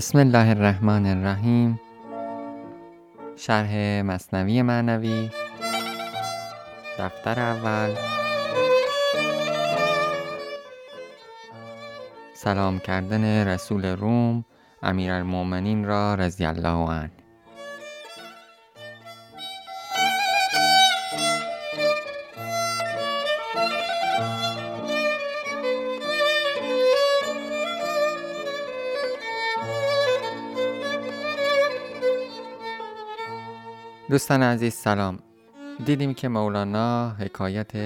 بسم الله الرحمن الرحیم. شرح مصنوی معنوی. دفتر اول. سلام کردن رسول روم امیرالمؤمنین را رضی الله عنه. دوستان عزیز سلام. دیدیم که مولانا حکایت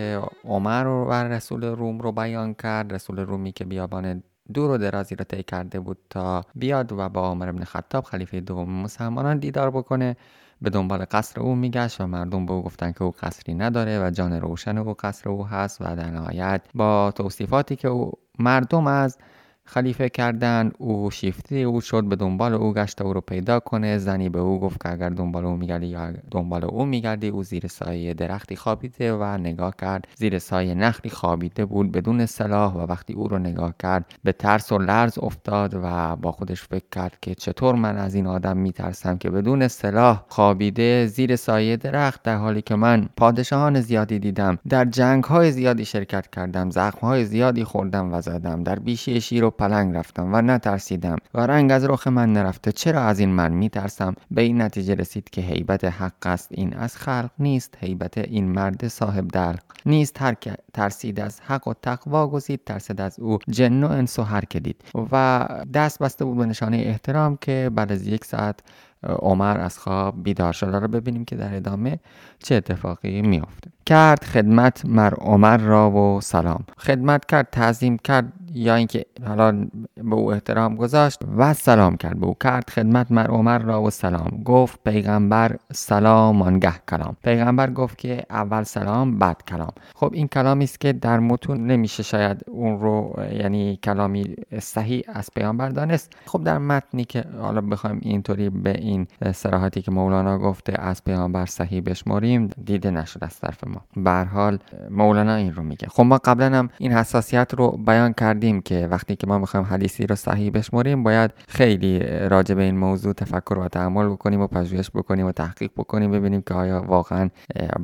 عمر و رسول روم رو بیان کرد. رسول رومی که بیابان دور و درازی را طی کرده بود تا بیاد و با عمر ابن خطاب خلیفه دوم مسلمانان دیدار بکنه. به دنبال قصر او میگشت و مردم به او گفتن که او قصری نداره و جان روشن او قصر او هست و در نهایت با توصیفاتی که او مردم از خلیفه کردن او شیفته او شد به دنبال او گشت او رو پیدا کنه. زنی به او گفت که اگر دنبال او میگردی یا دنبال او میگردی او زیر سایه درختی خوابیده و نگاه کرد. زیر سایه نخلی خوابیده بود بدون سلاح و وقتی او رو نگاه کرد به ترس و لرز افتاد و با خودش فکر کرد که چطور من از این آدم میترسم که بدون سلاح خوابیده زیر سایه درخت در حالی که من پادشاهان زیادی دیدم در جنگ های زیادی شرکت کردم زخم های زیادی خوردم و زدم در بیشی شیر پلنگ رفتم و نترسیدم و رنگ از رخ من نرفته. چرا از این من میترسم؟ به این نتیجه رسید که حیبت حق است. این از خلق نیست. حیبت این مرد صاحب دلق نیست. هر که ترسید از حق و تقوا گزید. ترسد از او جن و انس و هر که دید. و دست بسته بود به نشانه احترام که بعد از یک ساعت عمر از خواب بیدار شده رو ببینیم که در ادامه چه اتفاقی میافته. کرد خدمت مر عمر را و سلام. خدمت کرد تعظیم کرد. یا اینکه حالا به او احترام گذاشت و سلام کرد به او. کرد خدمت مر عمر را و سلام. گفت پیغمبر سلام آنگه کلام. پیغمبر گفت که اول سلام بعد کلام. خب این کلامی است که در متون نمیشه شاید اون رو یعنی کلامی صحیح از پیغمبر دانست. خب در متنی که حالا بخوایم اینطوری به این صراحتی که مولانا گفته از پیغمبر صحیح بشماریم دیده نشد از طرف ما. به حال مولانا این رو میگه. خب ما قبلا هم این حساسیت رو بیان کردیم. که وقتی که ما می‌خوایم حدیثی رو صحیح بشمریم باید خیلی راجع به این موضوع تفکر و تحمل بکنیم و پژوهش بکنیم و تحقیق بکنیم ببینیم که آیا واقعا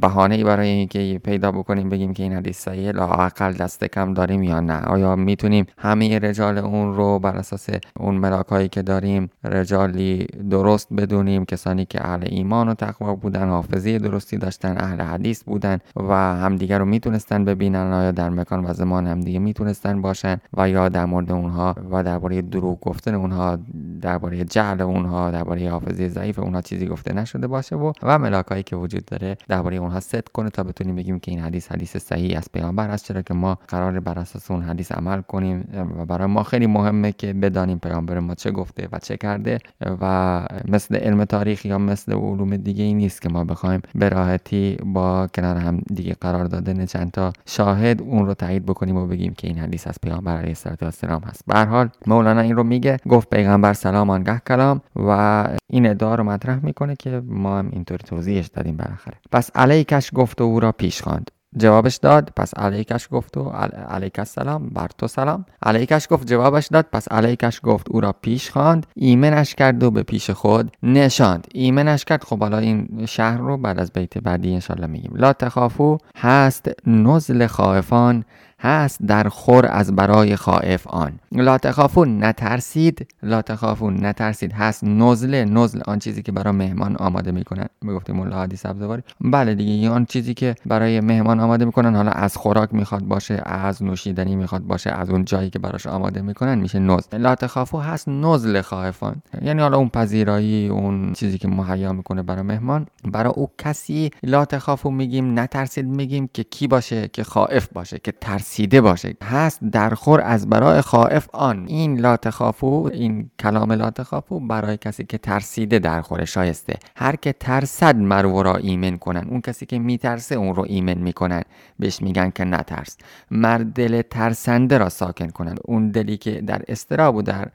بهانه ای برای اینکه پیدا بکنیم بگیم که این حدیث صحیح لااقل دست کم داریم یا نه. آیا می‌تونیم همه رجال اون رو بر اساس اون ملاکایی که داریم رجالی درست بدونیم؟ کسانی که اهل ایمان و تقوا بودن حافظه درستی داشتن اهل حدیث بودن و همدیگر رو می‌تونستن ببینن آیا در مکان و زمان همدیگه می‌تونستن باشن؟ و یا در مورد اونها و درباره دروغ گفتن اونها درباره جعل اونها درباره حافظه ضعیف اونها چیزی گفته نشده باشه و و ملاکایی که وجود داره درباره اونها ست کنه تا بتونیم بگیم که این حدیث حدیث صحیح از پیامبر است چرا که ما قرار بر اساس اون حدیث عمل کنیم و برای ما خیلی مهمه که بدانیم پیامبر ما چه گفته و چه کرده و مثل علم تاریخ یا مثل علوم دیگه ای نیست که ما بخوایم به راحتی با کنار هم دیگه قرار دادن چند تا شاهد اون رو تایید بکنیم و بگیم که این حدیث از پیامبر علیه السلام هست. به حال مولانا این رو میگه گفت پیغمبر سلام آنگه کلام و این ادعا رو مطرح می‌کنه که ما هم اینطوری توضیحش دادیم بالاخره. پس علیکش گفت و او را پیش خواند. جوابش داد پس علیکش گفت و علیک السلام بر تو سلام. علیکش گفت جوابش داد پس علیکش گفت او را پیش خواند. ایمنش کرد و به پیش خود نشاند. ایمنش کرد. خب حالا این شهر رو بعد از بیت بعدی انشالله میگیم. لا تخافو هست نزل خائفان هست در خور از برای خائف آن. لا تخافون نترسید. لا تخافون نترسید هست. نزله نزل آن چیزی که برای مهمان آماده می‌کنن. می‌گفتیم مولا حدی سبزواری بله دیگه آن چیزی که برای مهمان آماده می‌کنن. حالا از خوراک می‌خواد باشه از نوشیدنی می‌خواد باشه از اون جایی که براش آماده می‌کنن میشه نزل. لا تخافو هست نزل خائفان. یعنی حالا اون پذیرایی اون چیزی که مهیا می‌کنه برای مهمان. برای او کسی لا تخافو میگیم نترسید میگیم که کی باشه که خائف باشه که ترس ترسیده باشه. هست درخور از برای خائف آن. این لا تخافو این کلام لا تخافو برای کسی که ترسیده درخور شایسته. هر که ترسد مرو را ایمن کنن. اون کسی که میترسه اون رو ایمن می‌کنن. بهش میگن که نترس. مرد دل ترسنده را ساکن کنن. اون دلی که در استراب و در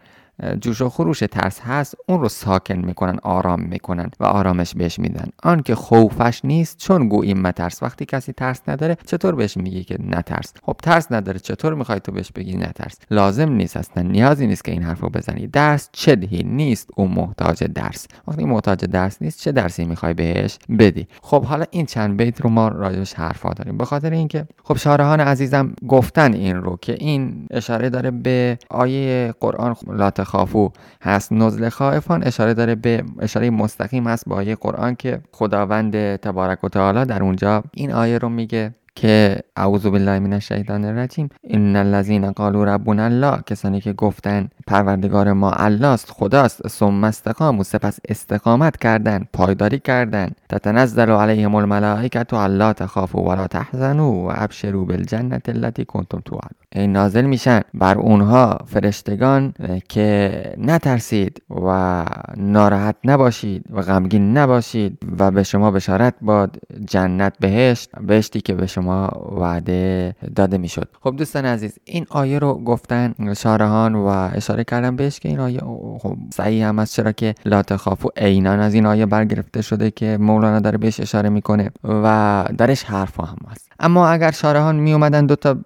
جوش و خروش ترس هست اون رو ساکن می‌کنن آرام می‌کنن و آرامش بهش میدن. آن که خوفش نیست چون گویی مترس وقتی کسی ترس نداره چطور بهش میگی که نترس؟ خب ترس نداره چطور می‌خوای تو بهش بگی نترس؟ لازم نیست اصلا نیازی نیست که این حرف رو بزنی. درس چه دهی؟ نیست. او محتاج درس. وقتی محتاج درس نیست چه درسی می‌خوای بهش بدی؟ خب حالا این چند بیت رو ما راجبش حرفا داریم. به خاطر اینکه خب شارهان عزیزم گفتن این رو که این اشاره داره به آیه قرآن لا تخافو هست. نزل خائفان اشاره داره به اشاره مستقیم هست به آیه قرآن که خداوند تبارک و تعالی در اونجا این آیه رو میگه. که اعوذ بالله من الشیطان الرجیم. ان الذين قالوا ربنا الله. کسانی که گفتن پروردگار ما الله است خداست. ثم استقاموا. سپس استقامت کردن. پایداری کردن. تتنزل علیهم الملائکه الا تخافوا ولا تحزنوا و ابشروا بالجنه التي کنتم توعدون. نازل میشن بر اونها فرشتگان که نترسید و ناراحت نباشید و غمگین نباشید و به شما بشارت باد جنت بهشت بهشتی که به شما وعده داده می‌شد. خب دوستان عزیز این آیه رو گفتن شارهان و اشاره کردم بهش که این آیه خب صحیح هم است چرا که لا تخافو عینان از این آیه برگرفته شده که مولانا داره بهش اشاره می‌کنه و درش حرفا هم هست. اما اگر شارهان می اومدن دوتا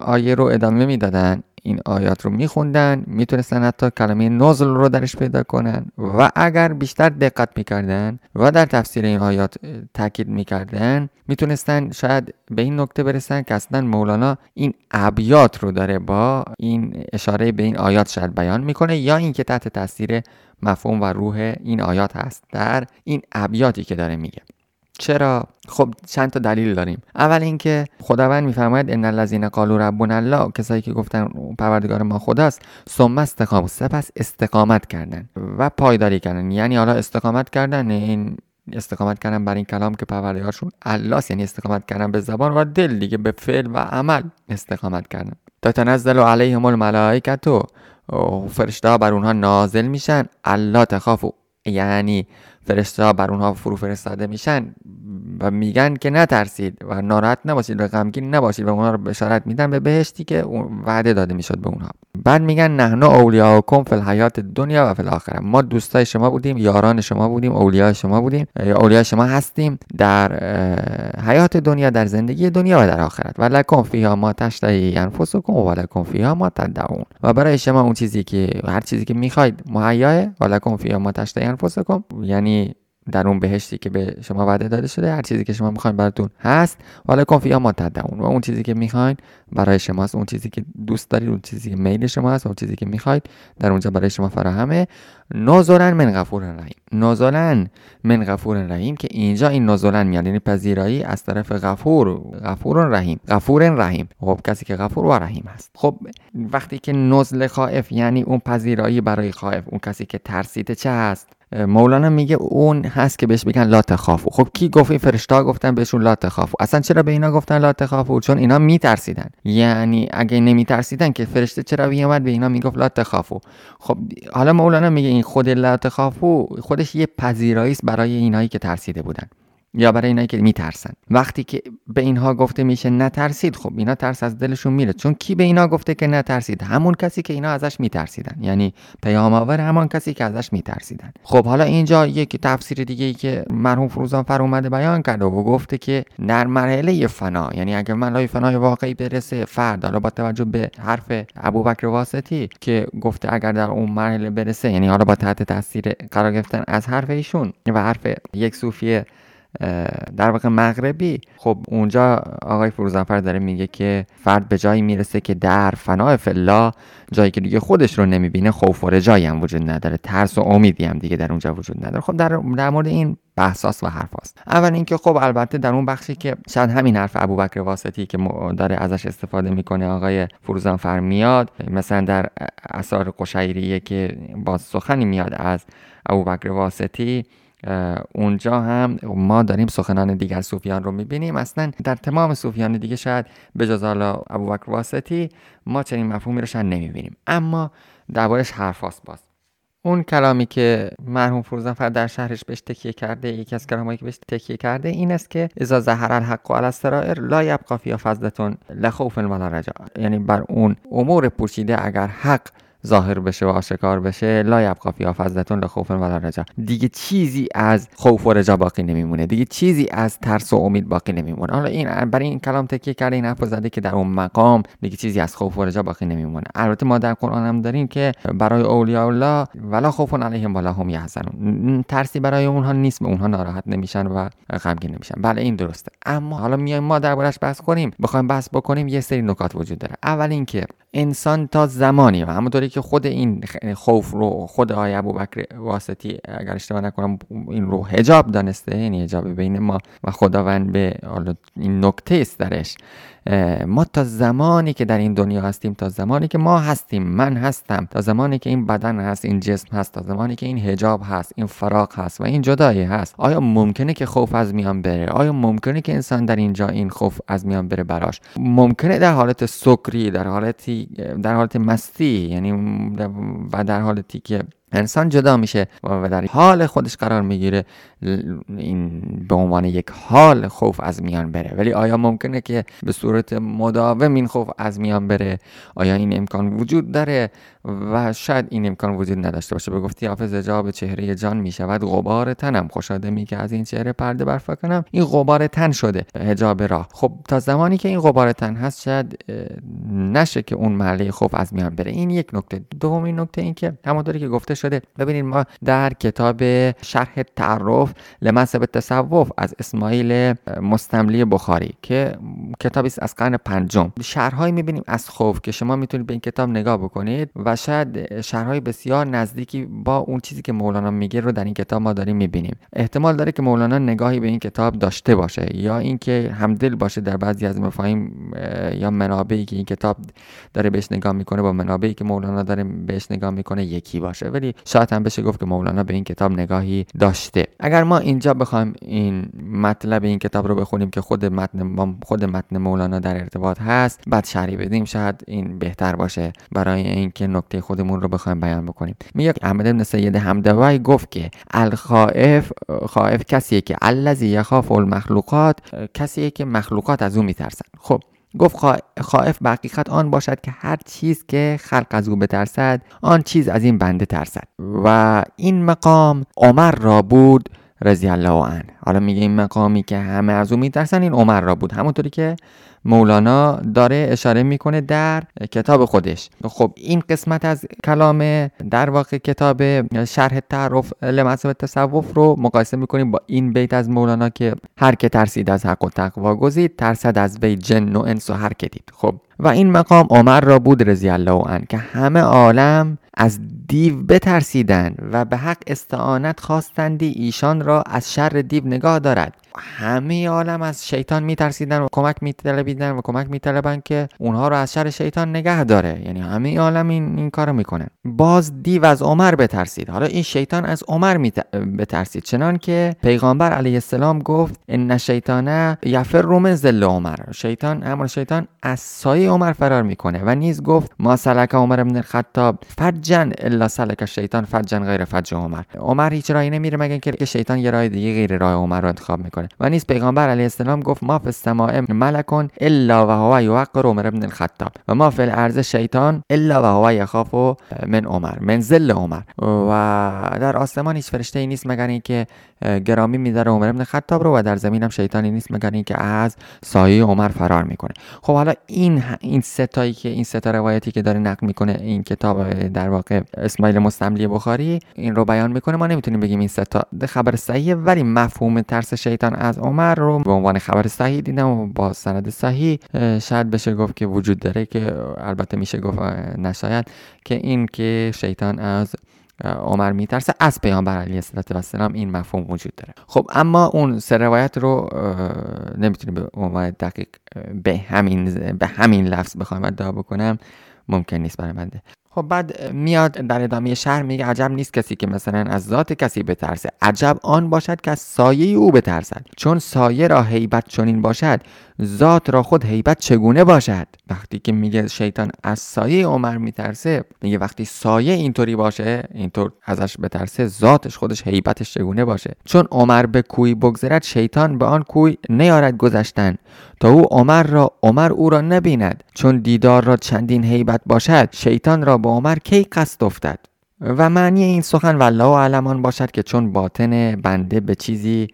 آیه رو ادامه می‌دادن این آیات رو میخوندن می‌تونستن حتی کلمه نزل رو درش پیدا کنن و اگر بیشتر دقت می‌کردن و در تفسیر این آیات تاکید می‌کردن می‌تونستن شاید به این نکته برسن که اصلا مولانا این ابیات رو داره با این اشاره به این آیات شاید بیان می‌کنه یا اینکه تحت تاثیر مفهوم و روح این آیات هست در این ابیاتی که داره میگه. چرا خب چند تا دلیل داریم. اول اینکه خداوند میفرماید ان الذين قالوا ربنا الله کسایی که گفتن پروردگار ما خداست ثم استقام سپس استقامت کردن و پایداری کردن. یعنی حالا استقامت کردن این استقامت کردن بر این کلام که پروردگارشون الله یعنی استقامت کردن به زبان و دل دیگه به فعل و عمل استقامت کردن. تا تنزل علیهم الملائکه فرشته بر اونها نازل میشن الله تخافو یعنی فرشته ها بر اونها فرو فرستاده میشن و میگن که نترسید و ناراحت نباشید و غمگین نباشید و اونها رو بشارت میدن به بهشتی که وعده داده می‌شد به اونها. بعد میگن نحنو اولیاءکم فی الحیات دنیا و فی الاخره. ما دوستای شما بودیم یاران شما بودیم اولیاء شما بودیم اولیاء شما هستیم در حیات دنیا در زندگی دنیا و در آخرت. و لکم فیها ما تشتهی انفسکم و لکم فیها ما تدعون. و برای شما اون چیزی که هر چیزی که می‌خواید مهیاه و لکم فیها ما تشتهی انفسکم یعنی در اون بهشتی که به شما وعده داده شده هر چیزی که شما می‌خواین براتون هست حالا کافی ما تدعون و اون چیزی که می‌خواین برای شماست اون چیزی که دوست دارید اون چیزی که میل شما هست اون چیزی که می‌خواید در اونجا برای شما فراهمه. نزلن من غفور رحیم. نزلن من غفور رحیم که اینجا این نزلن میاد. یعنی پذیرایی از طرف غفور غفور رحیم. غفور رحیم. خب کسی که غفور و رحیم هست. خب وقتی که نزل خائف یعنی اون پذیرایی برای خائف. اون کسی که ترسیده چه هست؟ مولانا میگه اون هست که بهش بگن لا تخافو. خب کی گفت این فرشتا گفتن بهشون لا تخافو. اصلا چرا به اینا گفتن لا تخافو؟ چون اینا میترسیدن. یعنی اگه نمیترسیدن که فرشته چرا میومد به اینا می‌گفت لا تخافو. خب حالا مولانا میگه این خود لا تخافو خودش یه پذیرایی است برای اینایی که ترسیده بودن. یا برای اینایی که میترسن. وقتی که به اینها گفته میشه نترسید خب اینا ترس از دلشون میره. چون کی به اینا گفته که نترسید؟ همون کسی که اینا ازش میترسیدن. یعنی پیام آور همان کسی که ازش میترسیدن. خب حالا اینجا یک تفسیر دیگه ای که مرحوم فروزان فر اومده بیان کرده و گفته که در مرحله فنا یعنی اگر مرحله فنای واقعی برسه فرد حالا با توجه به حرف ابوبکر واسطی که گفته اگر در اون مرحله برسه یعنی حالا با تحت تاثیر قرار گرفتن از حرف ایشون و حرف یک صوفی در واقع مغربی. خب اونجا آقای فروزنفر داره میگه که فرد به جایی می‌رسه که در فنای فلا جایی که دیگه خودش رو نمی‌بینه خوف و رجایی هم وجود نداره ترس و امیدی هم دیگه در اونجا وجود نداره. خب در, در مورد این بحثاست و حرفاست اول اینکه خب البته در اون بخشی که شاید همین حرف ابوبکر واسطی که داره ازش استفاده می‌کنه آقای فروزانفر میاد مثلا در اثار قشیریه که باز سخنی میاد از ابوبکر واسطی اونجا هم ما داریم سخنان دیگر صوفیان رو می‌بینیم. اصلا در تمام صوفیان دیگه شاید به جز حالا ابوبکر واسطی ما چنین مفهومی رو شاید نمی‌بینیم. اما دربارش حرف باز. اون کلامی که مرحوم فروزنفر در شهرش بهش تکیه کرده یکی از کلامایی که بهش تکیه کرده این است که اذا ظهر الحق علی السرائر لا یبقى فیها فضلتون لخوف ولا رجا یعنی بر اون امور پوشیده اگر حق ظاهر بشه و آشکار بشه لا یبقا فی فضلتون لخوف ولا رجا دیگه چیزی از خوف و رجا باقی نمیمونه. دیگه چیزی از ترس و امید باقی نمیمونه. حالا این برای این کلام تکیه کرده این حرف زده که در اون مقام دیگه چیزی از خوف و رجا باقی نمیمونه. البته ما در قرآن هم داریم که برای اولیاء الله ولا خوف علیهم ولا هم یحزنون. ترسی برای اونها نیست اونها ناراحت نمیشن و غمگین نمیشن. بله این درسته. اما حالا میایم ما دربارش بحث کنیم بخوایم بحث بکنیم یه سری نکات وجود داره. اول اینکه انسان تا زمانی و همونطوری که خود این خوف رو خود آیه ابو بکر واسطی اگر اشتباه نکنم این رو هجاب دانسته یعنی هجاب بین ما و خداوند به این نکته است درش. ما تا زمانی که در این دنیا هستیم تا زمانی که ما هستیم من هستم تا زمانی که این بدن هست این جسم هست تا زمانی که این هجاب هست این فراق هست و این جدایی هست آیا ممکنه که خوف از میان بره؟ آیا ممکنه که انسان در اینجا این خوف از میان بره براش؟ ممکنه در حالت سکری در حالتی در حالت مستی یعنی و در حالتی که انسان جدا میشه و در حال خودش قرار می‌گیره این به عنوان یک حال خوف از میان بره. ولی آیا ممکنه که به صورت مداوم این خوف از میان بره؟ آیا این امکان وجود داره؟ و شاید این امکان وجود نداشته باشه. به گفتی حافظ جواب چهره جان می‌شود. غبار تنم. خوشاده می که از این چهره پرده برفا کنم. این غبار تن شده. هجاب راه. خب تا زمانی که این غبار تن هست شاید نشه که اون محله خوف از میان بره. این یک نکته. دومین نکته این که همونطوری که گفته شده. ببینید ما در کتاب شرح تعرف لمنصب تصوف از اسماعیل مستملی بخاری که کتابی از قرن پنجم. شرحهایی می‌بینیم از خوف که شما می‌تونید به این کتاب نگاه بکنید و شاید شرحهای بسیار نزدیکی با اون چیزی که مولانا میگه رو در این کتاب ما داریم می‌بینیم. احتمال داره که مولانا نگاهی به این کتاب داشته باشه یا اینکه همدل باشه در بعضی از مفاهیم یا منابعی که این کتاب داره بهش نگاه می‌کنه با منابعی که مولانا داره بهش نگاه می‌کنه یکی باشه. ولی شاید هم بشه گفت که مولانا به این کتاب نگاهی داشته. اگر ما اینجا بخوایم این مطلب این کتاب رو بخونیم که خود متن خود متن مولانا در ارتباط هست بعد شرحی بدیم شاید این بهتر باشه برای اینکه نکته خودمون رو بخوایم بیان بکنیم. میگه احمد بن سید حمدوی گفت که الخائف خائف کسیه که الذی یخاف المخلوقات کسیه که مخلوقات از او میترسن خب گفت خائف حقیقت آن باشد که هر چیز که خلق از او بترسد آن چیز از این بنده ترسد. و این مقام عمر را بود رضی الله عنه. حالا میگه این مقامی که همه از او میترسن این عمر را بود. همونطوری که مولانا داره اشاره می‌کنه در کتاب خودش. خب این قسمت از کلام در واقع کتاب شرح تعرف لمذهب تصوف رو مقایسه می‌کنیم با این بیت از مولانا که هر که ترسید از حق و تقوا گزید ترسد از وی جن و انس و هر که دید. خب و این مقام عمر را بود رضی الله عنه که همه عالم از دیو بترسیدند و به حق استعانت خواستندی ایشان را از شر دیو نگاه دارد. همه عالم از شیطان میترسیدن و کمک میطلبیدن و کمک میطلبن که اونها رو از شر شیطان نگه داره. یعنی همه عالم این, این کارو می‌کنه. باز دیو از عمر بترسید. حالا این شیطان از عمر میت... بترسید. چنان که پیغامبر علیه السلام گفت ان شیطان یفر من ذل عمر. شیطان امر شیطان از سایه عمر فرار می‌کنه و نیز گفت ما سلک عمر ابن الخطاب فجن الا سلک شیطان فجن غیر فج عمر. عمر هیچ راهی نمیره مگه که شیطان یه راه دیگه غیر راه عمر رو انتخاب می‌کنه. و نیز پیغمبر علیه السلام گفت ما فی السماء ملکون الا و هو یوقر عمر ابن الخطاب. و ما فی الارض شیطان الا و هو یخاف من عمر من ذل عمر. و در آسمان هیچ فرشته ای نیست مگر اینکه گرامی میداره عمر ابن خطاب رو و در زمین هم شیطانی نیست مگر اینکه از سایه عمر فرار می‌کنه. خب حالا این این ستایی که این ستا روایتی که داره نقل می‌کنه این کتاب در واقع اسماعیل مستملی بخاری این رو بیان می‌کنه ما نمی‌تونیم بگیم این ستا خبر صحیحه ولی مفهوم ترس شیطان از عمر رو به عنوان خبر صحیح دیدم و با سند صحیح شاید بشه گفت که وجود داره که البته میشه گفت نشاید که این که شیطان از عمر میترسه. از پیامبر علیه السلام این مفهوم وجود داره. خب اما اون سه روایت رو نمی‌تونیم به عنوان دقیق به همین به همین لفظ بخوایم ادعا بکنم. ممکن نیست برای بنده خب بعد میاد در ادامه شهر میگه عجب نیست کسی که مثلا از ذات کسی بترسه. عجب آن باشد که از سایه او بترسد. چون سایه را حیبت چنین باشد ذات را خود حیبت چگونه باشد؟ وقتی که میگه شیطان از سایه عمر میترسه میگه وقتی سایه اینطوری باشه اینطور ازش بترسه ذاتش خودش حیبتش چگونه باشه؟ چون عمر به کوی بگذرد شیطان به آن کوی نیارد گذشتن. تا او عمر را عمر او را نبیند چون دیدار را چندین حیبت باشد شیطان را جناب عمر کی قصد افتد؟ و معنی این سخن والله علمان باشد که چون باطن بنده به چیزی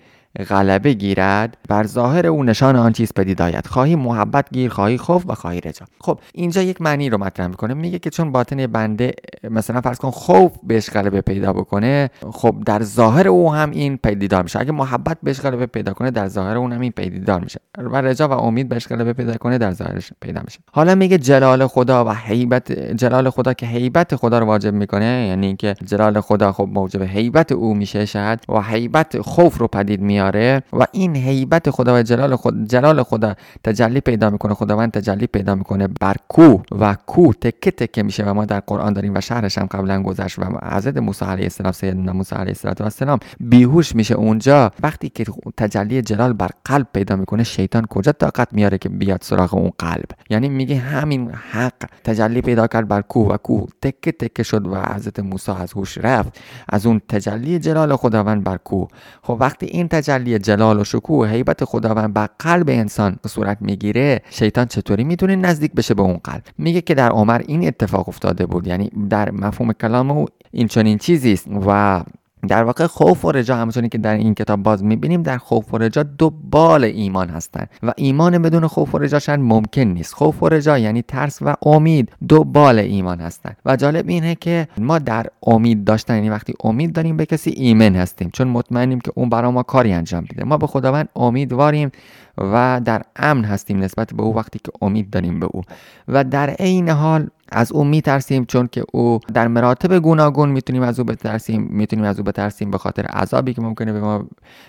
غلبه گیرد بر ظاهر او نشان آن چیز پدید آید. خواهی محبت گیر خواهی خوف و خواهی رجا. خب اینجا یک معنی رو مطرح می‌کنه. میگه که چون باطن بنده مثلا فرض کن خوف بهش غلبه پیدا بکنه خب در ظاهر او هم این پیدیدار میشه. اگه محبت بهش غلبه پیدا کنه در ظاهر اون هم این پیدیدار میشه. و رجا و امید بهش غلبه پیدا کنه در ظاهرش پیدا میشه. حالا میگه جلال خدا و هیبت جلال خدا که هیبت خدا رو واجب می‌کنه یعنی اینکه جلال خدا خب موجب هیبت او میشه شاید و هیبت خوف رو پدید میاد و این هیبت خدا و جلال خدا جلال خدا تجلی پیدا می‌کنه خداوند تجلی پیدا می‌کنه بر کوه و کوه تکه تکه میشه و ما در قرآن داریم و شهرش هم قبلا گذشت و حضرت موسی علیه السلام سیدنا موسی علیه السلام بیهوش میشه اونجا. وقتی که تجلی جلال بر قلب پیدا می‌کنه شیطان کجا طاقت میاره که بیاد سراغ اون قلب؟ یعنی میگه همین حق تجلی پیدا کرد بر کوه و کوه تکه تکه شد و حضرت موسی از هوش رفت. از اون تجلی جلال خداوند بر کوه. خب وقتی این تجلی تجلی جلال و شکوه و هیبت خداوند بر قلب انسان صورت می‌گیره شیطان چطوری می‌تونه نزدیک بشه به اون قلب؟ میگه که در عمر این اتفاق افتاده بود یعنی در مفهوم کلام او این چنین چیزی است و در واقع خوف و رجا همونطوری که در این کتاب باز می‌بینیم در خوف و رجا دو بال ایمان هستند و ایمان بدون خوف و رجا شاید ممکن نیست. خوف و رجا یعنی ترس و امید دو بال ایمان هستند و جالب اینه که ما در امید داشتن یعنی وقتی امید داریم به کسی ایمن هستیم. چون مطمئنیم که اون برای ما کاری انجام میده. ما به خداوند امیدواریم و در امن هستیم نسبت به او وقتی که امید داریم به او. و در عین حال از او میترسیم چون که او در مراتب گوناگون می‌تونیم از او بترسیم می‌تونیم از او بترسیم به خاطر عذابی که ممکنه به ما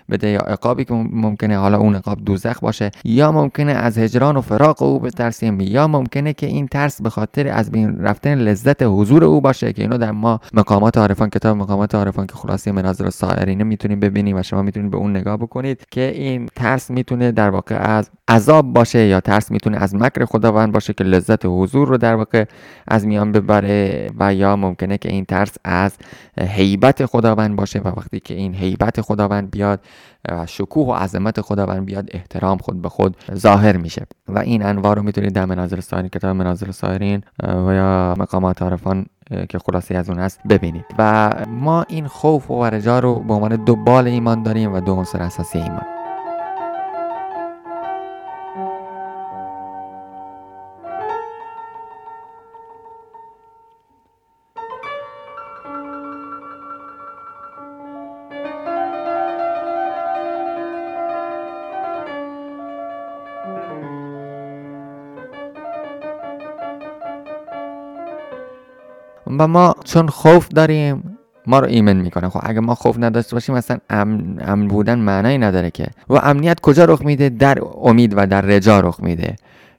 بده یا عقابی که ممکنه حالا اون عقاب دوزخ باشه یا ممکنه از هجران و فراق او بترسیم یا ممکنه که این ترس به خاطر از بین رفتن لذت حضور او باشه که اینو در ما مقامات عارفان کتاب مقامات عارفان که خلاصه مناظر سائرینه می‌تونیم ببینیم و شما می‌تونید به اون نگاه بکنید که این ترس می‌تونه در واقع از عذاب باشه یا ترس می‌تونه از مکر خداوند باشه که لذت حضور رو در واقع از میان ببره و یا ممکنه که این ترس از هیبت خداوند باشه و وقتی که این هیبت خداوند بیاد و شکوه و عظمت خداوند بیاد احترام خود به خود ظاهر میشه. و این انواع رو می‌تونید در منازل سایرین کتاب منازل سایرین و یا مقامات عارفان که خلاصه از اون هست ببینید. و ما این خوف و رجا رو به عنوان دو بال ایمان داریم و دو عنصر اساسی ایمان. و ما چون خوف داریم ما رو ایمن می‌کنه. خب اگه ما خوف نداشته باشیم اصلا امن, بودن معنی نداره که. و امنیت کجا رخ میده؟ در امید و در رجا رخ میده.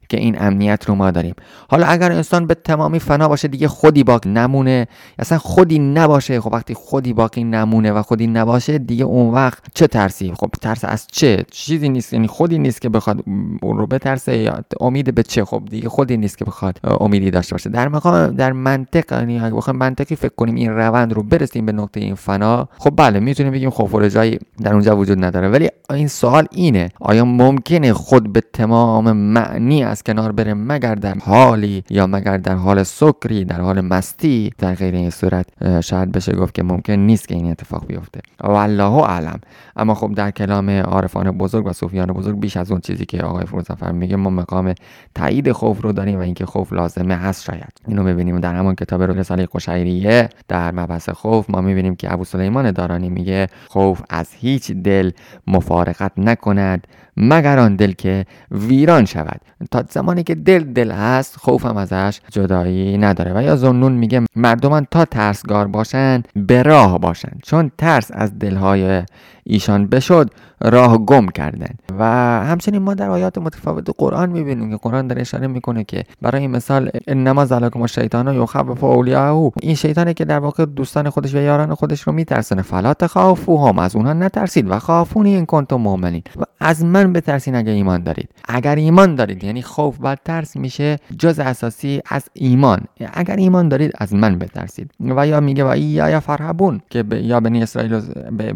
که این امنیت رو ما داریم. حالا اگر انسان به تمامی فنا باشه دیگه خودی باقی نمونه. اصلا خودی نباشه. خب وقتی خودی باقی نمونه و خودی نباشه دیگه اون وقت چه ترسی؟ خب ترس از چه؟ چیزی نیست. یعنی خودی نیست که بخواد اون رو بترسه یا امید به چه؟ خب دیگه خودی نیست که بخواد امیدی داشته باشه. در مقام در منطق یعنی اگه بخوایم منطقی فکر کنیم این روند رو برسیم به نقطه این فنا خب بله می‌تونیم بگیم خوف و رجایی در اونجا وجود نداره. ولی این سوال اینه. آیا ممکنه خود به تمام معنی از کنار بره مگر در حالی یا مگر در حال سکری در حال مستی؟ در غیر این صورت شاید بشه گفت که ممکن نیست که این اتفاق بیفته. و الله اعلم. اما خب در کلام عارفان بزرگ و صوفیان بزرگ بیش از اون چیزی که آقای فروزفر میگه ما مقام تایید خوف رو داریم و اینکه خوف لازمه هست شاید. اینو می‌بینیم در همون کتاب رساله قشیریه. در مبحث خوف ما می‌بینیم که ابو سلیمان دارانی میگه خوف از هیچ دل مفارقت نکند. مگر آن دل که ویران شود. تا زمانی که دل دل هست خوفم ازش جدایی نداره. و یا زنون میگه مردمان تا ترسگار باشند به راه باشند. چون ترس از دلهای ایشان بشد راه گم کردن. و همچنین ما در آیات متفاوت قرآن می‌بینیم که قرآن در اشاره می‌کنه که برای مثال انما زلکم الشیطان یخوف اولیاءه. این شیطانه که در واقع دوستان خودش و یاران خودش رو میترسونه فلا تخافوهم. از اونها نترسید و خافونی این کنتم مؤمنین. و از من بترسین اگر ایمان دارید. اگر ایمان دارید یعنی خوف و ترس میشه جز اساسی از ایمان. اگر ایمان دارید از من بترسید. و یا میگه و یا فرحبون که یا بنی اسرائیل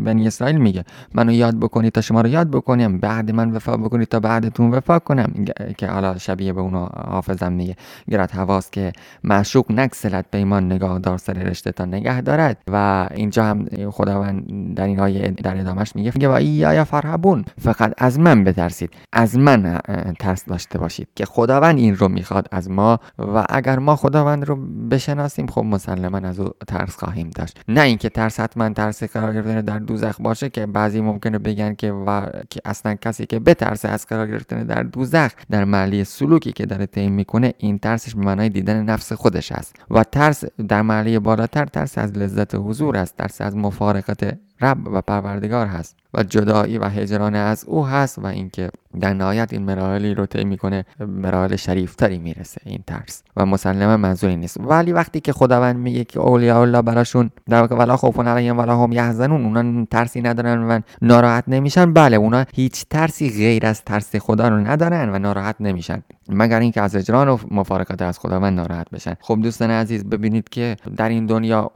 بنی اسرائیل میگه منو یاد بکنید بکنید تا شما رو یاد بکنیم بعد من وفا بکنید تا بعدتون وفا کنم. که حالا شبیه به اونو حافظم میگه گرد حواس که معشوق نکسلت پیمان نگاه دار سر رشته تا نگه دارد. و اینجا هم خداوند در این آیه در ادامهش میگه میگه و یا فرحبون فقط از من بترسید. از من ترس داشته باشید که خداوند این رو می‌خواد از ما. و اگر ما خداوند رو بشناسیم خب مسلما از او ترس خواهیم داشت. نه اینکه ترس حتما ترس قرار گرفتن در دوزخ باشه که بعضی ممکنه بگن که و که اصلا کسی که بترسه از قرار گرفتن در دوزخ در معلی سلوکی که داره طی می‌کنه این ترسش به معنای دیدن نفس خودش است. و ترس در معلی بالاتر ترس از لذت حضور است ترس از مفارقت رب و پروردگار هست و جدایی و هجران از او هست و اینکه در نهایت این مراحلی رو طی می‌کنه مراحل شریفتری می‌رسه این ترس. و مسلما منظوری نیست. ولی وقتی که خداوند میگه که اولیاء الله براشون در واقع ولا خوف علیهم ولا هم یحزنون اونا ترسی ندارن و ناراحت نمیشن بله اونا هیچ ترسی غیر از ترس خدا رو ندارن و ناراحت نمیشن. مگر اینکه از اجران و مفارقت از خداوند ناراحت بشن. خب دوستان عزیز ببینید که در این دنیا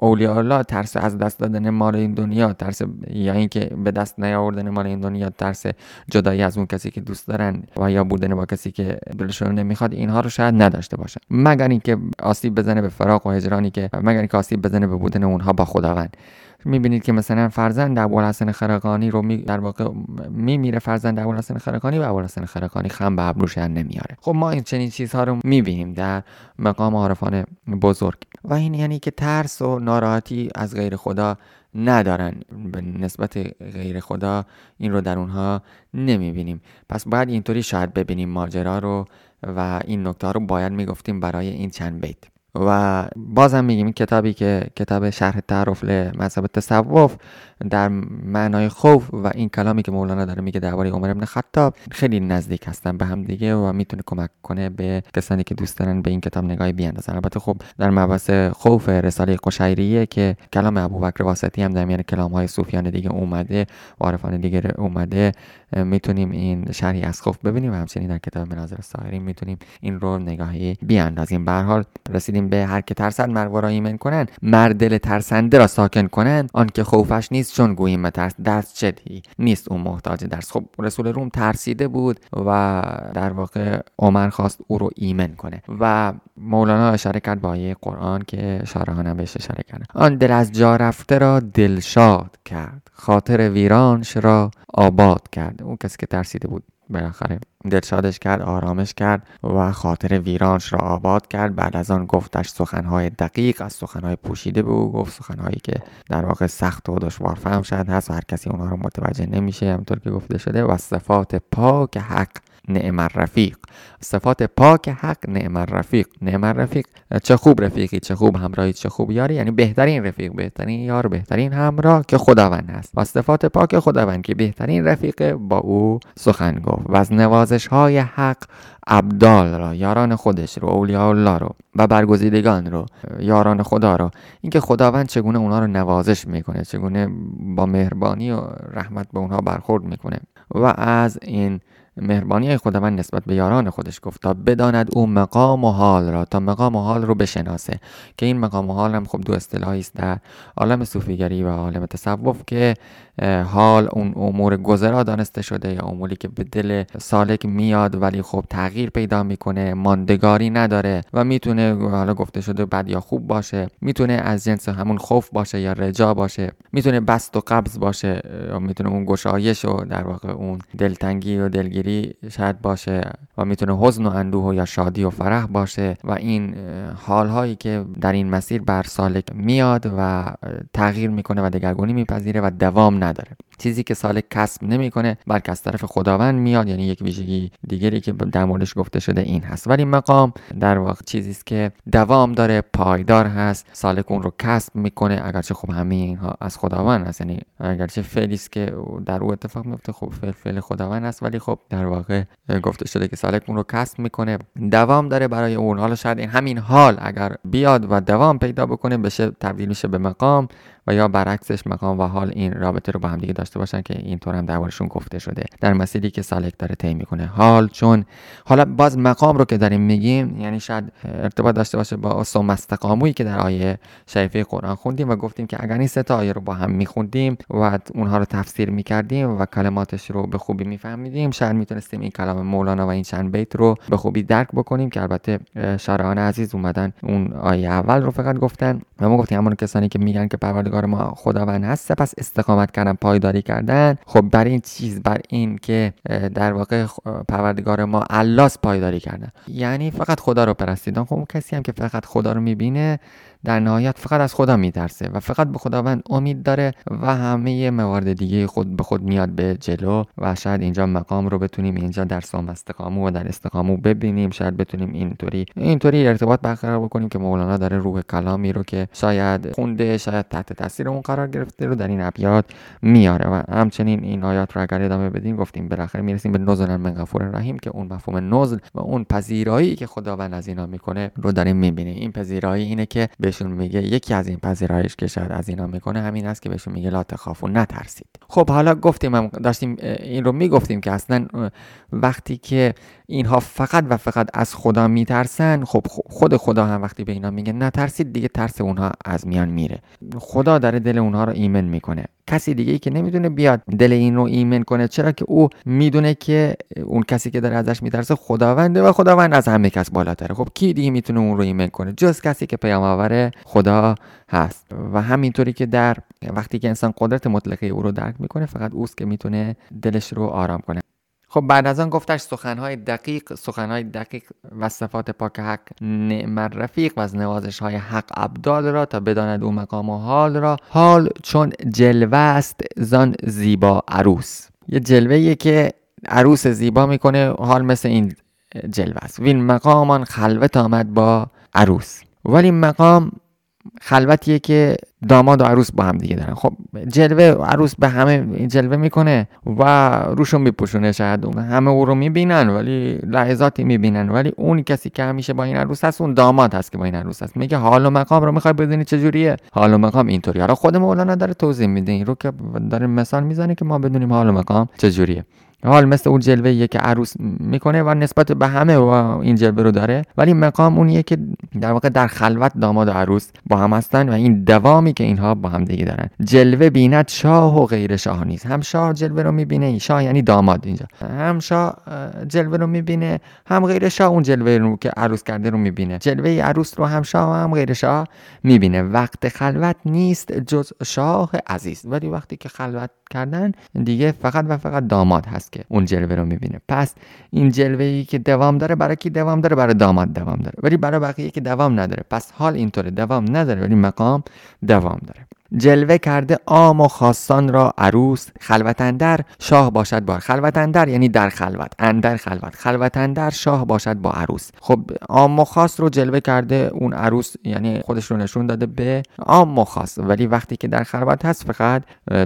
اولیاء الله ترس از دست دادن مال این دنیا ترس یا اینکه به دست نیاوردن مال این دنیا ترس جدایی از اون کسی که دوست دارن و یا بودن با کسی که دلشون نمی‌خواد اینها رو شاید نداشته باشن. مگر اینکه آسیب بزنه به فراق و هجرانی که مگر اینکه آسیب بزنه به بودن اونها با خداوند. می‌بینید که مثلا فرزند ابوالحسن خرقانی رو می در واقع میمیره فرزند ابوالحسن خرقانی و ابوالحسن خرقانی خم به ابروش نمیاره. خب ما این چنین چیزها رو می‌بینیم در مقام عارفان بزرگ. و این یعنی که ترس و ناراحتی از غیر خدا ندارن. به نسبت غیر خدا این رو در اونها نمی‌بینیم. پس باید اینطوری شاید ببینیم ماجرا رو و این نکته رو باید می‌گفتیم برای این چند بیت. و بازم میگیم این کتابی که کتاب شرح تعرف مذهب تصوف در معنای خوف و این کلامی که مولانا داره میگه درباره عمر ابن خطاب خیلی نزدیک هستن به هم دیگه و می‌تونه کمک کنه به کسانی که دوست دارن به این کتاب نگاهی بیاندازن. البته خب در مبحث خوف رساله قشیریه که کلام ابوبکر واسطی هم در میان کلام های صوفیان دیگه اومده عارفان دیگه اومده. می‌تونیم این شرحی از خوف ببینیم و همچنین در کتاب مناظر سایرین می‌تونیم این رو نگاهی بیاندازیم. به حال رسیدیم به هر که ترسد مرگ را ایمن کنند مرد دل ترسنده را ساکن کنند آنکه خوفش نیست چون گوییم ترس. درس چدی نیست اون محتاج درس. خب رسول روم ترسیده بود و در واقع عمر خواست او رو ایمن کنه. و مولانا اشاره کرد با آیه قرآن که شارحان هم بهش اشاره کردن آن دل از جا رفته را دلشاد کرد. خاطر ویرانش را آباد کرد. اون کسی که ترسیده بود بالاخره دلشادش کرد آرامش کرد و خاطر ویرانش را آباد کرد. بعد از آن گفتش سخنهای دقیق از سخنهای پوشیده به او گفت سخنهایی که در واقع سخت و دشوار فهم شد هست و هر کسی اونها رو متوجه نمیشه همطور که گفته شده. و صفات پاک حق نعم رفیق صفات پاک حق نعم رفیق نعم رفیق چه خوب رفیقی چه خوب همراهی چه خوب یاری. یعنی بهترین رفیق بهترین یار بهترین همراه که خداوند هست. و صفات پاک خداوند که بهترین رفیق با او سخن گفت. و از نوازش های حق عبدال را یاران خودش رو اولیاء الله رو و برگزیدگان رو یاران خدا رو. اینکه خداوند چگونه اونا رو نوازش می‌کنه چگونه با مهربانی و رحمت به اونها برخورد می‌کنه. و از این مهربانی خداوند نسبت به یاران خودش گفت تا بداند او مقام و حال را تا مقام و حال رو بشناسه. که این مقام و حال هم خب دو اصطلاحی است در عالم صوفیگری و عالم تصوف که حال اون امور گذرا دانسته شده یا اموری که به دل سالک میاد ولی خب تغییر پیدا می‌کنه ماندگاری نداره و می‌تونه حالا گفته شده بد یا خوب باشه می‌تونه از جنس همون خوف باشه یا رجا باشه می‌تونه بست و قبض باشه یا می‌تونه اون گشایش و در واقع اون دلتنگی و دلگیری شاید باشه و می‌تونه حزن و اندوه و یا شادی و فرح باشه و این حال هایی که در این مسیر بر سالک میاد و تغییر می‌کنه و دگرگونی میپذیره و دوام نداره. چیزی که سالک کسب نمی‌کنه بلکه از طرف خداوند میاد. یعنی یک ویژگی دیگری که در موردش گفته شده این هست. ولی مقام در واقع چیزی است که دوام داره پایدار هست. سالک اون رو کسب می‌کنه. اگرچه خب همه اینها از خداوند هست. یعنی اگرچه فعلی است که در او اتفاق میفته خب فعل فعل خداوند است ولی خب در واقع گفته شده که سالک اون رو کسب می‌کنه. دوام داره برای اون. حالا شاید این همین حال اگر بیاد و دوام پیدا بکنه بشه تبدیل میشه به مقام. و یا برعکسش مقام و حال این رابطه رو با هم دیگه داشته باشن که اینطور هم دربارشون گفته شده. در مسیری که سالک داره طی می‌کنه. حال چون حالا باز مقام رو که داریم میگیم یعنی شاید ارتباط داشته باشه با ثم استقامویی که در آیه شریفه قرآن خوندیم و گفتیم که اگر این سه تا آیه رو با هم میخوندیم و اونها رو تفسیر می‌کردیم و کلماتش رو به خوبی میفهمیدیم شاید می‌تونستیم این کلام مولانا و این چند بیت رو به خوبی درک بکنیم که البته شارعان عزیز اومدن اون آیه اول رو فقط گفتن. و ما گفتیم همون کسانی که میگن که پروردگار ما خداوند هست. پس استقامت کردن پایداری کردن. خب بر این چیز بر این که در واقع پروردگار ما اللاس پایداری کردن. یعنی فقط خدا رو پرستیدن. خب کسی هم که فقط خدا رو می‌بینه در نهایت فقط از خدا میترسه و فقط به خداوند امید داره و همه موارد دیگه خود به خود میاد به جلو و شاید اینجا مقام رو بتونیم اینجا در سام استقامو و در استقامو ببینیم شاید بتونیم اینطوری اینطوری ارتباط برقرار بکنیم که مولانا داره روح کلامی رو که شاید خونده شاید تحت تاثیر اون قرار گرفته رو در این ابیات میاره و همچنین این آیات رو اگر ادامه بدیم گفتیم بالاخره می‌رسیم به نزل من غفور رحیم که اون مفهوم نزل و اون پذیرایی که خداوند از اینا می‌کنه رو داریم می‌بینیم. این پذیرایی اینه که به بهشون میگه یکی از این پذیرایش که شاید از اینا می‌کنه همین است که بهشون میگه لا تخافو نترسید. خب حالا گفتیم هم داشتیم این رو می‌گفتیم که اصلا وقتی که اینها فقط و فقط از خدا میترسن خب خود خدا هم وقتی به اینا میگه نترسید دیگه ترس اونها از میان میره. خدا داره دل اونها رو ایمن می‌کنه. کسی دیگه ای که نمی‌دونه بیاد دل این رو ایمن کنه. چرا که او می‌دونه که اون کسی که داره ازش میترسه خداونده و خداوند از همه کس بالاتره. خب کی دیگه می‌تونه اون رو ایمن کنه؟ جز کسی که پیام خدا هست. و همینطوری که در وقتی که انسان قدرت مطلقه او رو درک می‌کنه فقط اوست که می‌تونه دلش رو آرام کنه. خب بعد از آن گفتش سخنهای دقیق سخنهای دقیق و صفات پاک حق نعم رفیق و از نوازش های حق ابدال را تا بداند او مقام و حال را. حال چون جلوه است زان زیبا عروس. یه جلوه که عروس زیبا می‌کنه حال مثل این جلوه است. وین مقامان خلوت آمد با عروس. ولی مقام خلوتیه که داماد و عروس با هم دیگه دارن. خب جلوه عروس به همه جلوه می‌کنه و روشون میپوشونه شاید. همه او رو می‌بینن ولی لحظاتی می‌بینن. ولی اون کسی که همیشه با این عروس هست اون داماد هست که با این عروس هست. میگه حال و مقام رو می‌خوای بدونی چجوریه حال و مقام اینطوری. حالا خود مولانا داره توضیح میده. این رو که داره مثال می‌زنه که ما بدونیم حال و مقام چجوریه حال مثل اون جلوه که عروس می‌کنه و نسبت به همه و این جلوه رو داره. ولی مقام اونیه که در واقع در خلوت داماد و عروس با هم هستن و این دوامی که اینها با هم دیگه دارن. جلوه بیند شاه و غیر شاه نیست هم شاه جلوه رو می‌بینه شاه یعنی داماد اینجا. هم شاه جلوه رو می‌بینه هم غیر شاه اون جلوه رو که عروس کرده رو می‌بینه. جلوه عروس رو هم شاه هم غیر شاه می‌بینه. وقت خلوت نیست جز شاه عزیز. ولی وقتی که خلوت کردن دیگه فقط و فقط داماد هست. که اون جلوه رو می‌بینه. پس این جلوه ای که دوام داره برای کی دوام داره؟ برای داماد دوام داره. ولی برای بقیه که دوام نداره. پس حال اینطوره. دوام نداره ولی مقام دوام داره. جلوه کرده عام و خاصان را عروس خلوت اندر شاه باشد با خلوت اندر یعنی در خلوت اندر خلوت. خلوت اندر شاه باشد با عروس. خب عام و خاص رو جلوه کرده اون عروس یعنی خودش رو نشون داده به عام و خاص. ولی وقتی که در خلوت هست فقط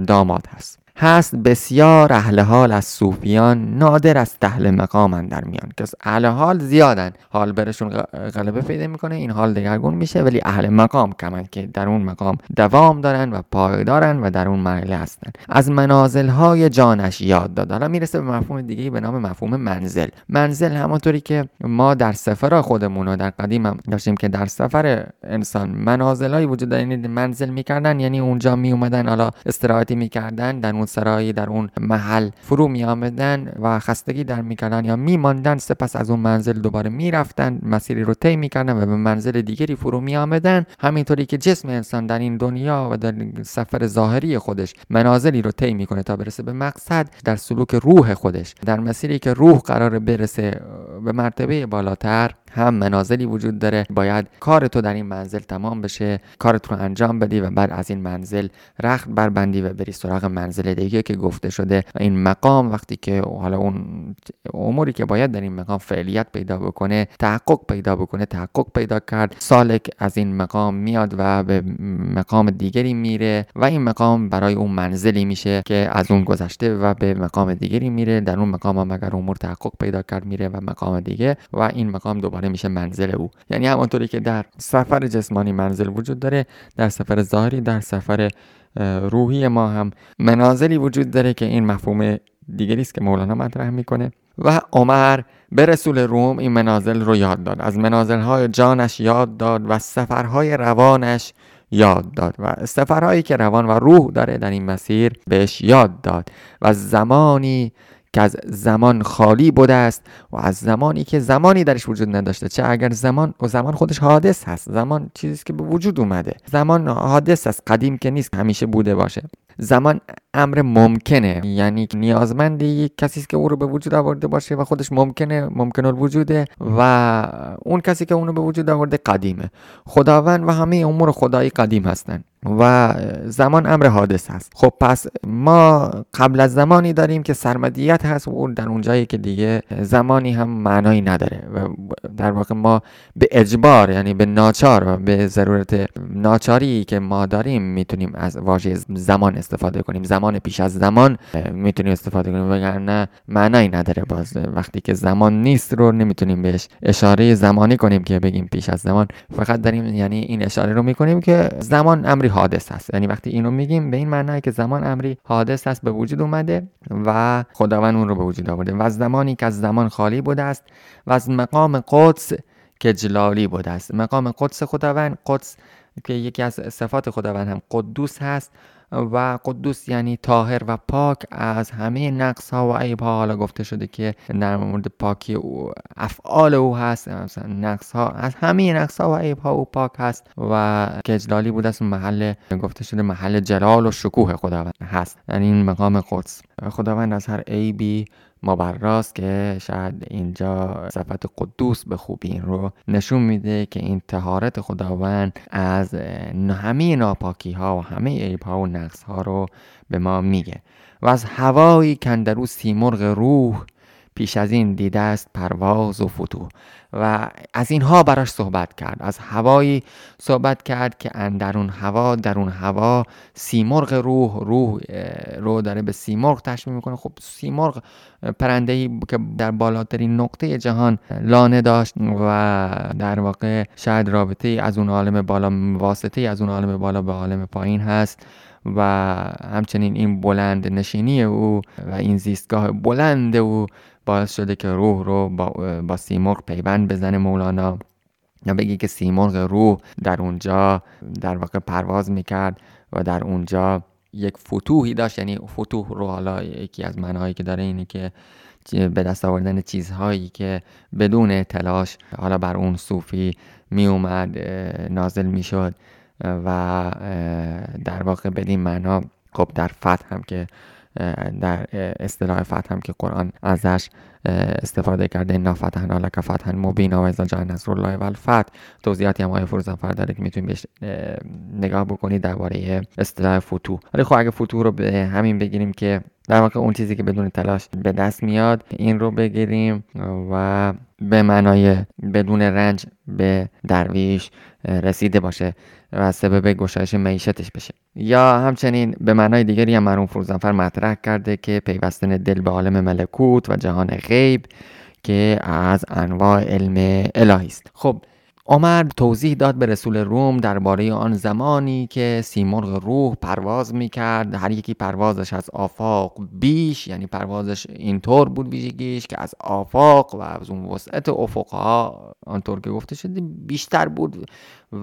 داماد هست. هست بسیار اهل حال از صوفیان نادر از تحل مقام در میان. که اهل حال زیادن. حال برشون غلبه پیدا می‌کنه این حال دگرگون میشه ولی اهل مقام کمن که در اون مقام دوام دارن و پایدارن و در اون مرحله هستن. از منازل های جانش یاد داد. حالا می‌رسه به مفهوم دیگه به نام مفهوم منزل. منزل همونطوری که ما در سفر خودمون و در قدیم هم داشتیم که در سفر انسان منازل وجود دارن منزل می‌کردن یعنی اونجا می اومدن حالا استراحتی می‌کردن در اون سرایی در اون محل فرو می آمدن و خستگی در می‌کردن یا میماندن سپس از اون منزل دوباره می‌رفتن مسیری رو طی می‌کردن و به منزل دیگری فرو می آمدن همینطوری که جسم انسان در این دنیا و در سفر ظاهری خودش منازلی رو طی می‌کنه تا برسه به مقصد در سلوک روح خودش. در مسیری که روح قرار برسه به مرتبه بالاتر هم منازلی وجود داره. باید کار تو در این منزل تمام بشه کارت رو انجام بدی و بعد از این منزل رخت بربندی و بری سراغ منزل دیگه که گفته شده. این مقام وقتی که حالا اون اموری که باید در این مقام فعلیت پیدا بکنه تحقق پیدا بکنه تحقق پیدا کرد سالک از این مقام میاد و به مقام دیگری میره و این مقام برای اون منزلی میشه که از اون گذشته و به مقام دیگری میره. در اون مقام هم اگر امور تحقق پیدا کرد میره و مقام دیگه و این مقام دوباره دوباره میشه منزل او. یعنی همانطوری که در سفر جسمانی منزل وجود داره در سفر ظاهری در سفر روحی ما هم منازلی وجود داره که این مفهوم دیگری است که مولانا مطرح می‌کنه. و عمر به رسول روم این منازل رو یاد داد. از منازل های جانش یاد داد و سفرهای روانش یاد داد. و سفرهایی که روان و روح داره در این مسیر بهش یاد داد. و زمانی که از زمان خالی بوده است و از زمانی که زمانی درش وجود نداشته. چه اگر زمان و زمان خودش حادث هست. زمان چیزی که به وجود اومده. زمان حادث است. قدیم که نیست. همیشه بوده باشه. زمان امر ممکنه. یعنی نیازمند یک کسی که او رو به وجود آورده باشه و خودش ممکنه ممکن الوجوده و اون کسی که اونو به وجود آورده قدیمه. خداوند و همه امور خدایی قدیم هستند و زمان امر حادث هست. خب پس ما قبل از زمانی داریم که سرمدیت هست و اون در اون جایی که دیگه زمانی هم معنایی نداره و در واقع ما به اجبار یعنی به ناچار و به ضرورت ناچاری که ما داریم می‌تونیم از واژه زمان استفاده کنیم. زمان پیش از زمان می‌تونیم استفاده کنیم. وگرنه معنایی نداره باز. وقتی که زمان نیست رو نمی‌تونیم بهش اشاره زمانی کنیم که بگیم پیش از زمان. فقط داریم یعنی این اشاره رو می‌کنیم که زمان امری حادث است. یعنی وقتی اینو میگیم به این معنی که زمان امری حادث است به وجود اومده و خداوند اون رو به وجود آورده. و زمانی که از زمان خالی بوده است و از مقام قدس که جلالی بوده است. مقام قدس خداوند قدس که یکی از صفات خداوند هم قدوس هست. و قدوس یعنی طاهر و پاک از همه نقص ها و عیب ها حالا گفته شده که در مورد پاکی او افعال او هست. مثلا نقص ها از همه نقص ها و عیب ها او پاک هست و که اجلالی بود است محل گفته شده محل جلال و شکوه خداوند هست. یعنی این مقام قدس. خداوند از هر عیبی مبراست که شاید اینجا صفت قدوس به خوبی این رو نشون میده که این تهارت خداوند از همه ناپاکی ها و همه عیب ها و نقص ها رو به ما میگه. و از هوایی کندرو سیمرغ روح پیش از این دیده است پرواز و فتوح. و از اینها براش صحبت کرد. از هوایی صحبت کرد که اون هوا در اون هوا سیمرغ روح روح رو داره به سیمرغ تشبیه می‌کنه. خب سیمرغ پرنده ای که در بالاترین نقطه جهان لانه داشت و در واقع شاید رابطه از اون عالم بالا واسطه ای از اون عالم بالا به عالم پایین هست و همچنین این بلند نشینی او و این زیستگاه بلند او باعث شده که روح رو با, با سیمرغ پیوند بزنه مولانا. یا بگی که سیمرغ روح در اونجا در واقع پرواز می‌کرد و در اونجا یک فتوحی داشت. یعنی فتوح رو حالا یکی از معناهایی که داره اینه که به دست آوردن چیزهایی که بدون تلاش حالا بر اون صوفی می اومد نازل می شد و در واقع بدین معنا خب در فتح هم که در اصطلاح فتح هم که قرآن ازش استفاده کرده. این فتحنا لک فتحا مبینا و اذا جاء نصر الله و الفتح توضیحاتی هم آیه فروزنفر داره که می‌تونید بهش نگاه بکنید درباره اصطلاح فتوح. ولی خب اگه فتوح رو به همین بگیریم که در واقع اون چیزی که بدون تلاش به دست میاد این رو بگیریم و به معنای بدون رنج به درویش رسیده باشه و سبب گشایش معیشتش بشه. یا همچنین به معنای دیگری هم مرحوم فروزنفر مطرح کرده که پیوستن دل به عالم ملکوت و جهان غیب که از انواع علم الهی است. خب عمر توضیح داد به رسول روم درباره آن زمانی که سیمرغ روح پرواز می‌کرد. هر یکی پروازش از آفاق بیش یعنی پروازش اینطور بود ویژگیش که از آفاق و از اون وسعت افقها آنطور که گفته شده بیشتر بود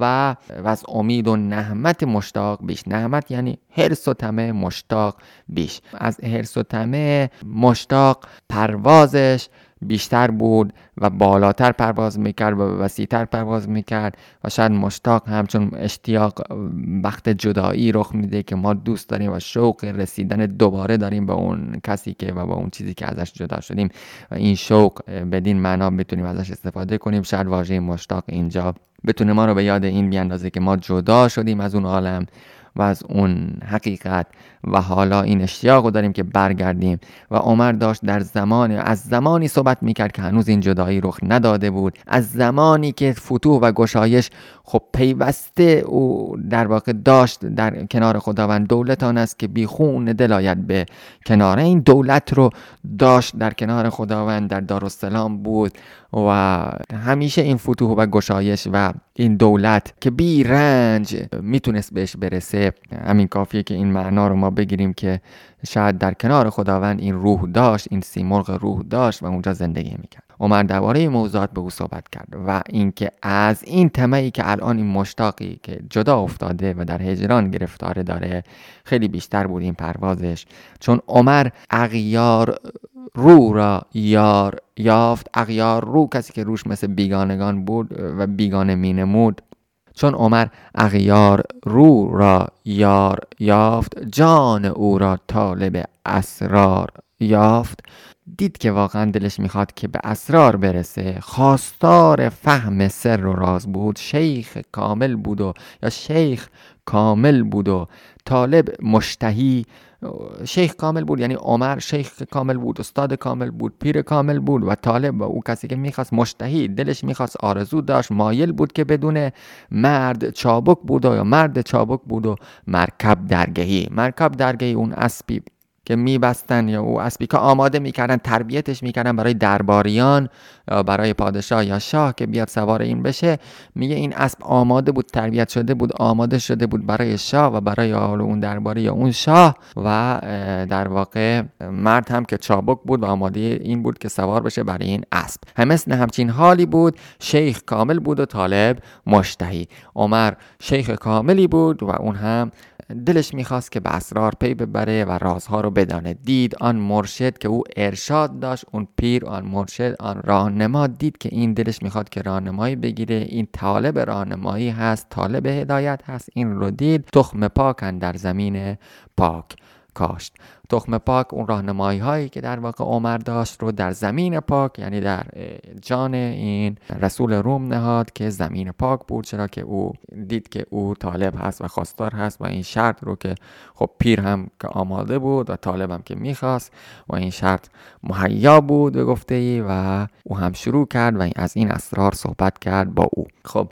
و, از امید و نحمت مشتاق بیش. نحمت یعنی حرس و تمه مشتاق بیش. از حرس و تمه مشتاق پروازش بیشتر بود و بالاتر پرواز می‌کرد و وسیعتر پرواز می‌کرد و شاید مشتاق همچون اشتیاق وقت جدایی رخ میده که ما دوست داریم و شوق رسیدن دوباره داریم به اون کسی که و با اون چیزی که ازش جدا شدیم و این شوق بدین معنا بتونیم ازش استفاده کنیم. شاید واژه مشتاق اینجا بتونه ما رو به یاد این بیاندازه که ما جدا شدیم از اون عالم و از اون حقیقت. و حالا این اشتیاق رو داریم که برگردیم. و عمر داشت در زمان از زمانی صحبت می‌کرد که هنوز این جدایی رخ نداده بود. از زمانی که فتوح و گشایش خب پیوسته او در واقع داشت در کنار خداوند دولت آن است که بیخون دل به کنار این دولت رو داشت در کنار خداوند در دارالسلام بود و همیشه این فتوح و گشایش و این دولت که بی رنج می‌تونست بهش برسه. همین کافیه که این معنا رو ما بگیریم که شاید در کنار خداوند این روح داشت این سیمرغ روح داشت و اونجا زندگی می‌کرد. عمر درباره موضوعات به او صحبت کرد و اینکه از این تمایی که الان این مشتاقی که جدا افتاده و در هجران گرفتاره داره خیلی بیشتر بود این پروازش. چون عمر اغیار رو را یار یافت اغیار رو کسی که روش مثل بیگانگان بود و بیگانه مینمود چون عمر اغیار رو را یار یافت جان او را طالب اسرار یافت. دید که واقعا دلش می‌خواد که به اسرار برسه. خواستار فهم سر و راز بود. شیخ کامل بود و یا شیخ کامل بود و طالب مشتهی. شیخ کامل بود یعنی عمر. شیخ کامل بود استاد کامل بود پیر کامل بود و طالب و او کسی که می‌خواست مشتهی. دلش می‌خواست آرزو داشت. مایل بود که بدون مرد چابک بود و یا مرد چابک بود و مرکب درگهی. مرکب درگهی اون اسبی که میبستن یا او اسبی که آماده می‌کردن تربیتش می‌کردن برای درباریان یا برای پادشاه یا شاه که بیاد سوار این بشه. میگه این اسب آماده بود تربیت شده بود آماده شده بود برای شاه و برای حال اون درباری یا اون شاه و در واقع مرد هم که چابک بود و آماده این بود که سوار بشه برای این اسب. هم مثل همچین حالی بود. شیخ کامل بود و طالب مشتهی. عمر شیخ کاملی بود و اون هم دلش می‌خواست که به اسرار پی ببره و رازها رو بدانه. دید آن مرشد که او ارشاد داشت اون پیر آن مرشد آن راهنما دید که این دلش می‌خواد که راهنمایی بگیره. این طالب راهنمایی هست طالب هدایت هست. این رو دید تخم پاکن در زمین پاک. کاشت. تخم پاک اون راهنمایی هایی که در واقع عمر داشت رو در زمین پاک یعنی در جان این رسول روم نهاد که زمین پاک بود چرا که او دید که او طالب هست و خواستار هست و این شرط رو که خب پیر هم که آماده بود و طالب هم که می‌خواست و این شرط مهیا بود به گفته ای و او هم شروع کرد و از این اسرار صحبت کرد با او. خب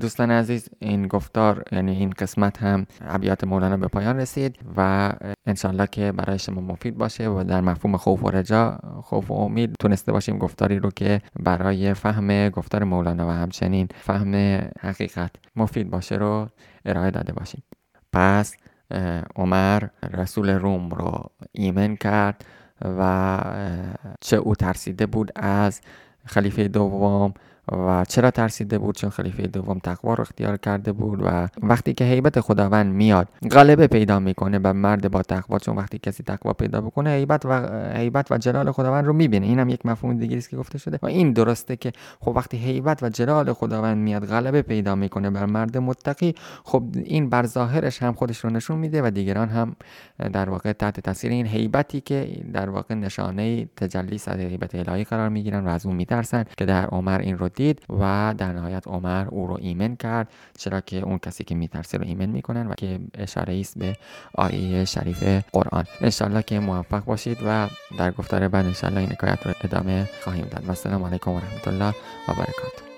دوستان عزیز این گفتار یعنی این قسمت هم ابیات مولانا به پایان رسید و انشالله که برای شما مفید باشه و در مفهوم خوف و رجا خوف و امید تونسته باشیم گفتاری رو که برای فهم گفتار مولانا و همچنین فهم حقیقت مفید باشه رو ارائه داده باشیم. پس عمر رسول روم رو ایمن کرد و چه او ترسیده بود از خلیفه دوم و چرا ترسیده بود؟ چون خلیفه دوم تقوا رو اختیار کرده بود و وقتی که هیبت خداوند میاد غلبه پیدا می‌کنه به مرد با تقوا. چون وقتی کسی تقوا پیدا بکنه هیبت و هیبت و جلال خداوند رو می‌بینه. اینم یک مفهوم دیگه است که گفته شده. و این درسته که خب وقتی هیبت و جلال خداوند میاد غلبه پیدا می‌کنه بر مرد متقی. خب این بر ظاهرش هم خودش رو نشون میده و دیگران هم در واقع تحت تاثیر این هیبتی که در واقع نشانه تجلی از هیبت الهی قرار می‌گیرن و از اون میترسن که در عمر این رو دید و در نهایت عمر او رو ایمن کرد چرا که اون کسی که میترسه رو ایمن می‌کنن و که اشاره است به آیه شریف قرآن. انشالله که موفق باشید و در گفتار بعد انشالله این حکایت رو ادامه خواهیم داد. و السلام علیکم و رحمت الله و برکاته.